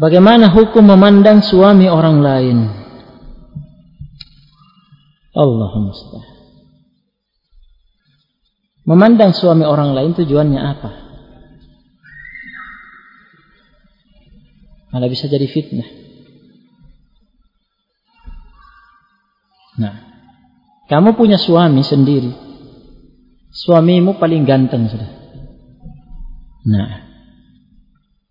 Bagaimana hukum memandang suami orang lain? Allahumma Memandang suami orang lain tujuannya apa? Malah bisa jadi fitnah. Nah, kamu punya suami sendiri. Suamimu paling ganteng sudah. Nah,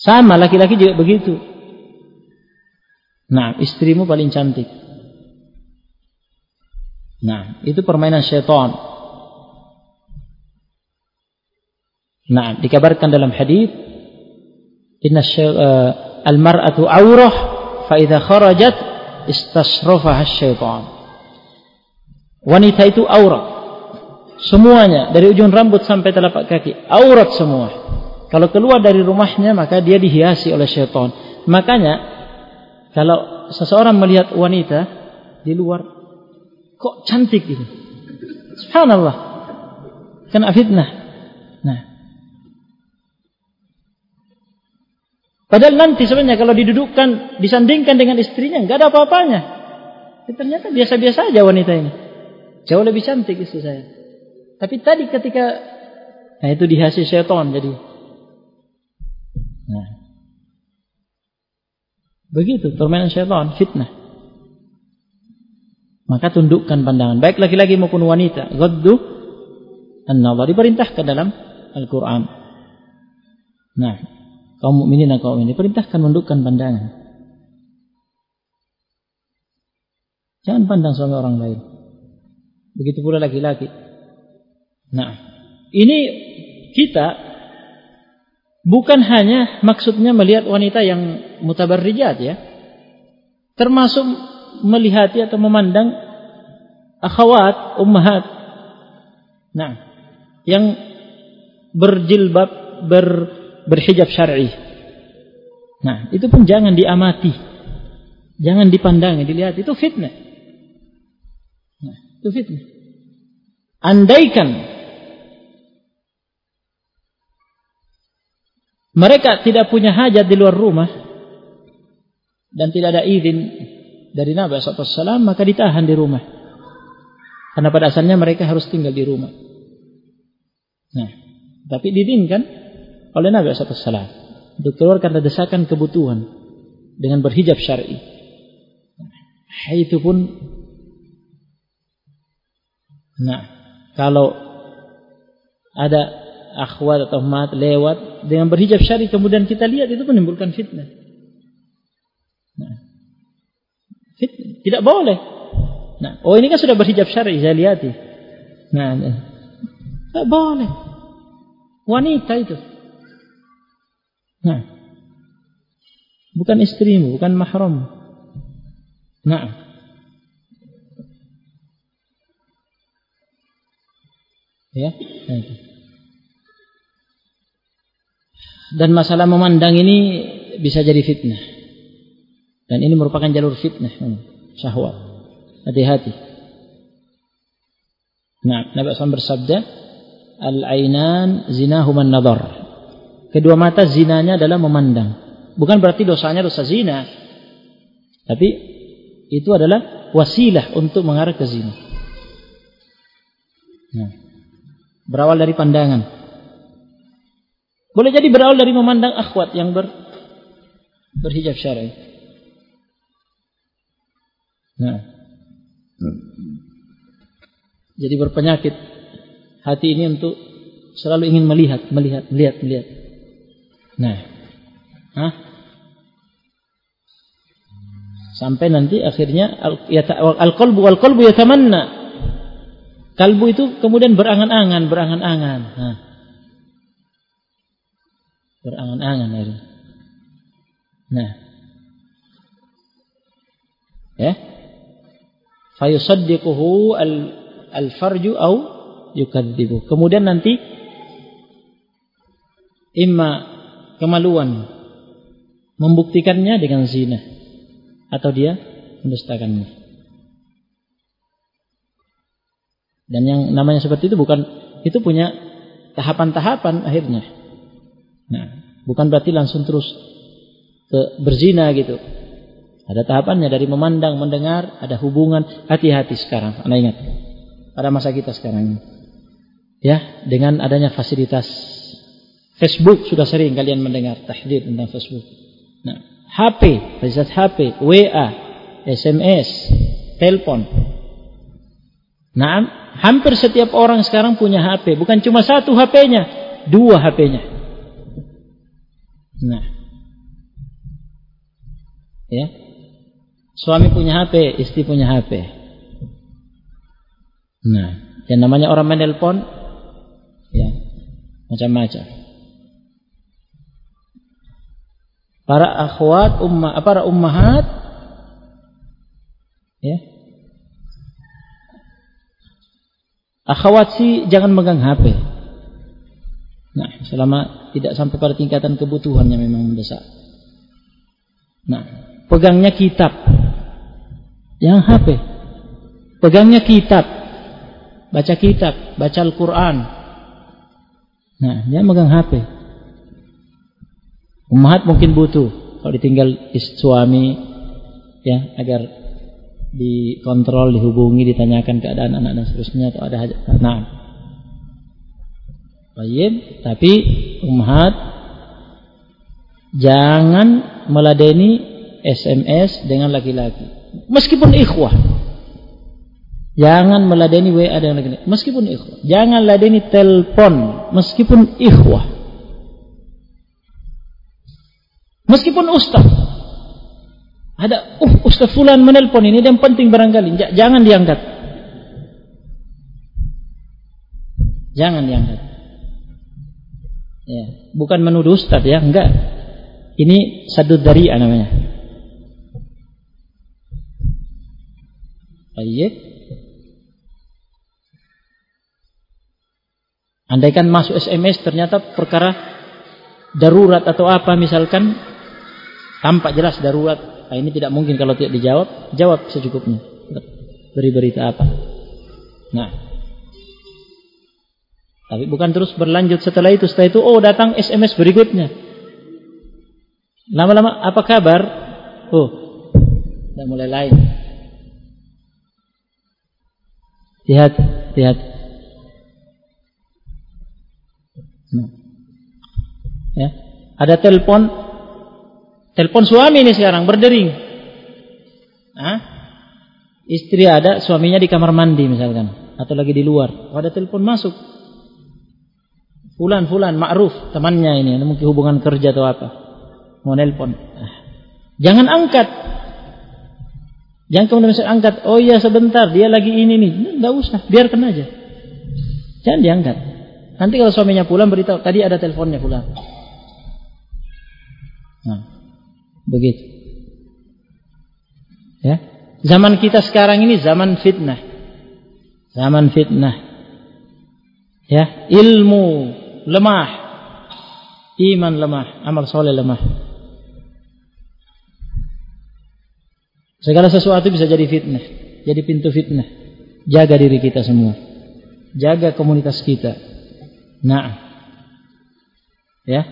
sama laki-laki juga begitu. Nah, istrimu paling cantik. Nah, itu permainan syaitan. Nah, dikabarkan dalam hadis, "Inna uh, al-mar'atu awrah fa idza kharajat istasrafaha syaitan." Wanita itu aurat. Semuanya dari ujung rambut sampai telapak kaki, aurat semua. Kalau keluar dari rumahnya maka dia dihiasi oleh syaitan. Makanya kalau seseorang melihat wanita di luar kok cantik ini. Subhanallah. Kena fitnah. Nah. Padahal nanti sebenarnya kalau didudukkan, disandingkan dengan istrinya, nggak ada apa-apanya. Ternyata biasa-biasa aja wanita ini. Jauh lebih cantik istri saya. Tapi tadi ketika, nah itu dihiasi syaitan jadi. Nah. Begitu permainan syaitan, fitnah. Maka tundukkan pandangan baik laki-laki maupun wanita. Ghaddu an-nazar diperintahkan dalam Al-Qur'an. Nah, kaum mukminin dan kaum ini perintahkan mundukkan pandangan. Jangan pandang suami orang lain. Begitu pula laki-laki. Nah, ini kita Bukan hanya maksudnya melihat wanita yang mutabarrijat ya. Termasuk melihat atau memandang akhwat, ummahat. Nah, yang berjilbab, ber, berhijab syar'i. Nah, itu pun jangan diamati. Jangan dipandang, dilihat. Itu fitnah. Nah, itu fitnah. Andaikan mereka tidak punya hajat di luar rumah dan tidak ada izin dari Nabi SAW maka ditahan di rumah. Karena pada asalnya mereka harus tinggal di rumah. Nah tapi diizinkan oleh Nabi SAW untuk keluar karena desakan kebutuhan dengan berhijab syar'i. Nah, itu pun nah kalau ada akhwat atau mat lewat dengan berhijab syari kemudian kita lihat itu menimbulkan fitnah. Nah, fitnah. Tidak boleh. Nah, oh ini kan sudah berhijab syari saya lihat. Nah, nah, tidak boleh. Wanita itu. Nah, bukan istrimu, bukan mahram. Nah, ya, nah itu. Dan masalah memandang ini bisa jadi fitnah. Dan ini merupakan jalur fitnah. Syahwat. Hati-hati. Nah, Nabi SAW bersabda, Al-ainan zinahuman nadar. Kedua mata zinanya adalah memandang. Bukan berarti dosanya dosa zina. Tapi itu adalah wasilah untuk mengarah ke zina. Nah, berawal dari pandangan. Boleh jadi berawal dari memandang akhwat yang ber, berhijab syar'i. Nah. Jadi berpenyakit hati ini untuk selalu ingin melihat, melihat, melihat, melihat. Nah. Hah? Sampai nanti akhirnya al-qalbu al-qalbu yatamanna. Kalbu itu kemudian berangan-angan, berangan-angan. Nah berangan-angan itu. Nah. Ya. Fayusaddiquhu al al-farju au yukadzibu. Kemudian nanti imma kemaluan membuktikannya dengan zina atau dia mendustakannya. Dan yang namanya seperti itu bukan itu punya tahapan-tahapan akhirnya. Nah, bukan berarti langsung terus ke berzina gitu. Ada tahapannya dari memandang, mendengar, ada hubungan, hati-hati sekarang. Anda ingat pada masa kita sekarang ini. Ya, dengan adanya fasilitas Facebook sudah sering kalian mendengar tahdir tentang Facebook. Nah, HP, fasilitas HP, WA, SMS, telepon. Nah, hampir setiap orang sekarang punya HP, bukan cuma satu HP-nya, dua HP-nya. Nah. Ya. Suami punya HP, istri punya HP. Nah, yang namanya orang menelpon ya, macam-macam. Para akhwat umma para ummahat ya. Akhwat sih jangan megang HP. Nah, selama tidak sampai pada tingkatan kebutuhan yang memang mendesak. Nah, pegangnya kitab. Yang HP. Pegangnya kitab. Baca kitab, baca Al-Qur'an. Nah, dia megang HP. Umat mungkin butuh kalau ditinggal suami ya agar dikontrol, dihubungi, ditanyakan keadaan anak dan seterusnya atau ada hajat. Nah, Baik, tapi umat jangan meladeni SMS dengan laki-laki. Meskipun ikhwah. Jangan meladeni WA dengan laki-laki. Meskipun ikhwah. Jangan ladeni telepon. Meskipun ikhwah. Meskipun ustaz. Ada, uh, ustaz fulan menelpon ini dan penting barangkali. Jangan diangkat. Jangan diangkat. Ya, bukan menuduh ustaz ya, enggak. Ini sadud dari namanya. Baik. Andaikan masuk SMS ternyata perkara darurat atau apa misalkan tampak jelas darurat. Nah, ini tidak mungkin kalau tidak dijawab, jawab secukupnya. Beri berita apa. Nah, tapi bukan terus berlanjut setelah itu. Setelah itu, oh datang SMS berikutnya. Lama-lama, apa kabar? Oh, sudah mulai lain. Lihat, lihat. Ya. Ada telepon, telepon suami ini sekarang berdering. Hah? Istri ada, suaminya di kamar mandi misalkan, atau lagi di luar. Oh, ada telepon masuk. Fulan, fulan, ma'ruf, temannya ini, mungkin hubungan kerja atau apa. Mau nelpon. Ah. Jangan angkat. Jangan kemudian angkat. Oh iya sebentar, dia lagi ini nih. Enggak usah, biarkan aja. Jangan diangkat. Nanti kalau suaminya pulang beritahu, tadi ada teleponnya pulang. Nah, begitu. Ya. Zaman kita sekarang ini zaman fitnah. Zaman fitnah. Ya, ilmu lemah. Iman lemah, amal soleh lemah. Segala sesuatu bisa jadi fitnah, jadi pintu fitnah. Jaga diri kita semua. Jaga komunitas kita. Nah. Ya,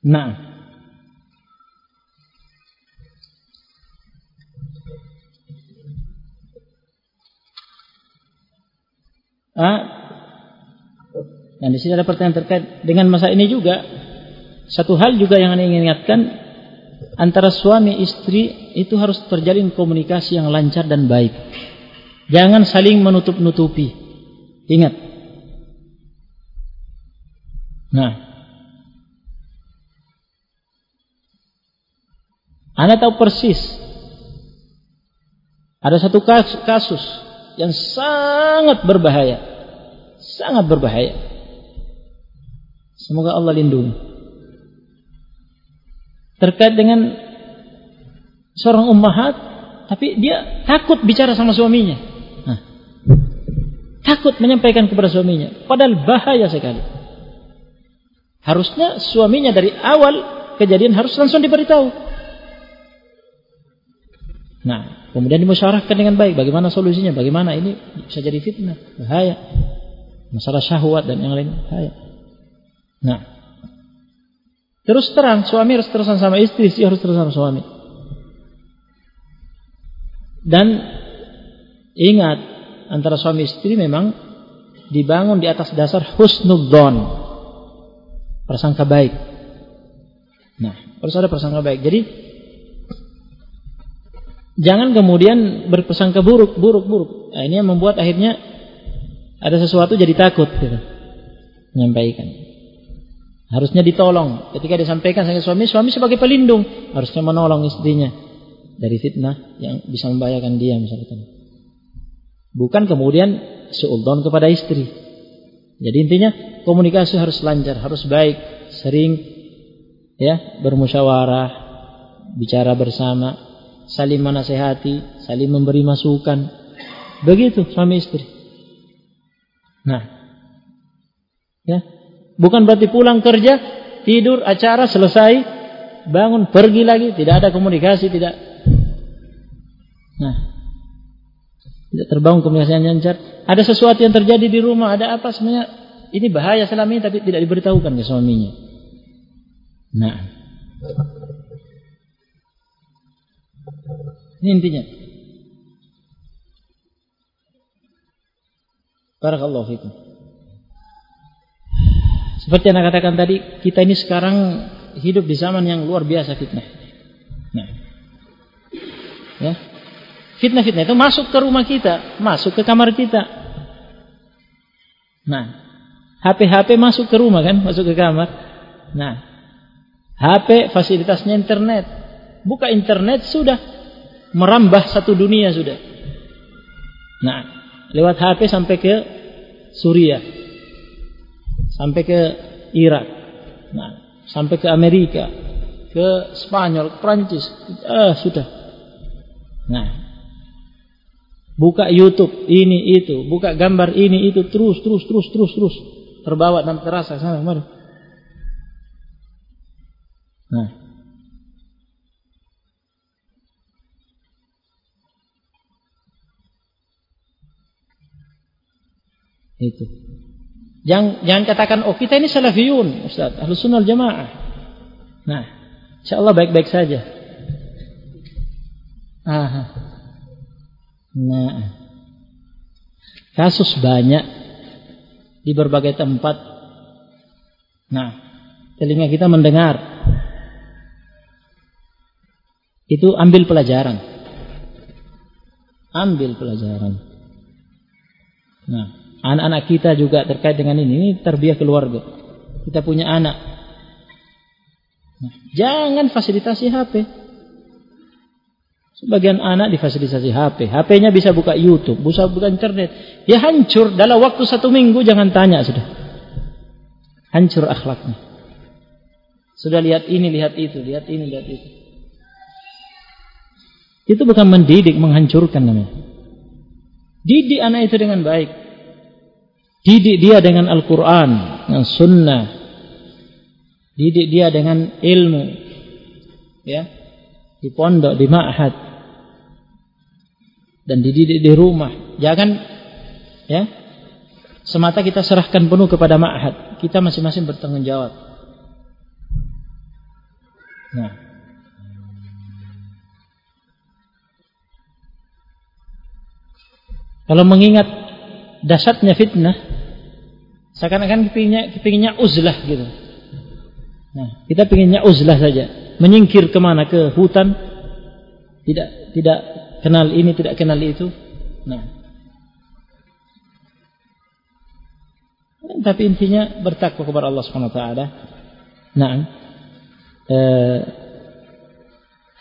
Nah. Dan di sini ada pertanyaan terkait dengan masa ini juga. Satu hal juga yang ingin ingatkan antara suami istri itu harus terjalin komunikasi yang lancar dan baik. Jangan saling menutup-nutupi. Ingat. Nah, Anda tahu persis. Ada satu kasus yang sangat berbahaya. Sangat berbahaya. Semoga Allah lindungi. Terkait dengan seorang ummahat, tapi dia takut bicara sama suaminya. Nah, takut menyampaikan kepada suaminya. Padahal bahaya sekali. Harusnya suaminya dari awal kejadian harus langsung diberitahu. Nah, kemudian dimusyawarahkan dengan baik. Bagaimana solusinya? Bagaimana ini bisa jadi fitnah, bahaya. Masalah syahwat dan yang lain bahaya. Nah, terus terang suami harus terusan sama istri, istri harus terusan sama suami. Dan ingat antara suami istri memang dibangun di atas dasar husnudzon prasangka baik. Nah, harus ada prasangka baik. Jadi jangan kemudian berprasangka buruk, buruk, buruk. Nah, ini yang membuat akhirnya ada sesuatu jadi takut gitu. Menyampaikan. Harusnya ditolong. Ketika disampaikan sama suami, suami sebagai pelindung harusnya menolong istrinya dari fitnah yang bisa membahayakan dia misalkan. Bukan kemudian seudon kepada istri. Jadi intinya komunikasi harus lancar, harus baik, sering ya bermusyawarah, bicara bersama, saling menasehati, saling memberi masukan. Begitu suami istri. Nah, ya, bukan berarti pulang kerja, tidur, acara selesai, bangun, pergi lagi, tidak ada komunikasi, tidak. Nah, tidak terbangun komunikasi yang lancar. Ada sesuatu yang terjadi di rumah, ada apa sebenarnya? Ini bahaya selama ini tapi tidak diberitahukan ke suaminya. Nah. Ini intinya. Barakallahu fikum. Seperti yang saya katakan tadi, kita ini sekarang hidup di zaman yang luar biasa fitnah. Nah. Ya, Fitnah-fitnah itu masuk ke rumah kita, masuk ke kamar kita. Nah, HP-HP masuk ke rumah kan, masuk ke kamar. Nah, HP fasilitasnya internet. Buka internet sudah merambah satu dunia sudah. Nah, lewat HP sampai ke Suriah. Sampai ke Irak. Nah, sampai ke Amerika, ke Spanyol, ke Prancis. Ah, sudah. Nah, buka YouTube ini itu, buka gambar ini itu terus terus terus terus terus terbawa dan terasa sana kemari. Nah. Itu. Jangan, jangan katakan, oh kita ini salafiyun, Ustaz, ahlus sunnah jamaah. Nah, insya Allah baik-baik saja. Aha. Nah, kasus banyak di berbagai tempat. Nah, telinga kita mendengar. Itu ambil pelajaran. Ambil pelajaran. Nah, anak-anak kita juga terkait dengan ini, ini terbiak keluarga. Kita punya anak. Jangan fasilitasi HP. Sebagian anak difasilitasi HP. HP-nya bisa buka YouTube, bisa buka internet. Ya hancur dalam waktu satu minggu jangan tanya sudah. Hancur akhlaknya. Sudah lihat ini, lihat itu, lihat ini, lihat itu. Itu bukan mendidik, menghancurkan namanya. Didik anak itu dengan baik. Didik dia dengan Al-Quran, dengan Sunnah. Didik dia dengan ilmu. Ya, di pondok, di ma'had dan dididik di rumah. Jangan ya semata kita serahkan penuh kepada ma'had. Kita masing-masing bertanggung jawab. Nah. Kalau mengingat dasarnya fitnah, seakan-akan kepinginnya, kepinginnya uzlah gitu. Nah, kita pinginnya uzlah saja, menyingkir ke mana? Ke hutan, tidak tidak kenal ini tidak kenal itu. Nah. Tapi intinya bertakwa kepada Allah Subhanahu wa taala. Nah. Eh,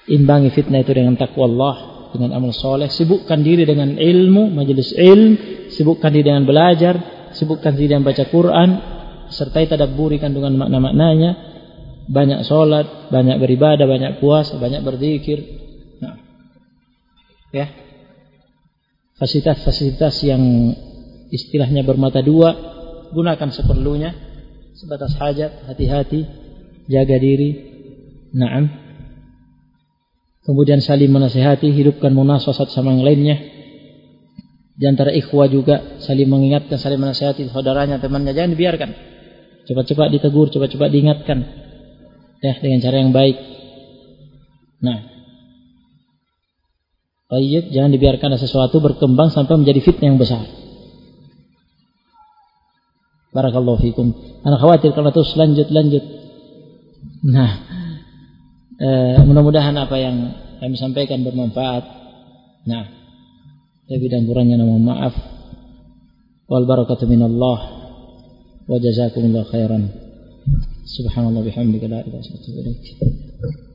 imbangi fitnah itu dengan takwa Allah dengan amal soleh. Sibukkan diri dengan ilmu majelis ilm sibukkan diri dengan belajar sibukkan diri dengan baca Quran sertai tadabburi kandungan makna-maknanya banyak sholat, banyak beribadah, banyak puasa, banyak berzikir, ya fasilitas-fasilitas yang istilahnya bermata dua gunakan seperlunya sebatas hajat, hati-hati, jaga diri. Naam. Kemudian saling menasihati, hidupkan munaswah satu sama yang lainnya. Di antara ikhwah juga saling mengingatkan, saling menasihati saudaranya, temannya. Jangan dibiarkan. Cepat-cepat ditegur, cepat-cepat diingatkan. Ya, dengan cara yang baik. Nah. Baik, jangan dibiarkan ada sesuatu berkembang sampai menjadi fitnah yang besar. Barakallahu fikum. Anak khawatir kalau terus lanjut-lanjut. Nah, eh, mudah-mudahan apa yang kami sampaikan bermanfaat. Nah, lebih dan kurangnya mohon maaf. Wal barakatuh minallah wa jazakumullah khairan. Subhanallah bihamdika la ilaha illa anta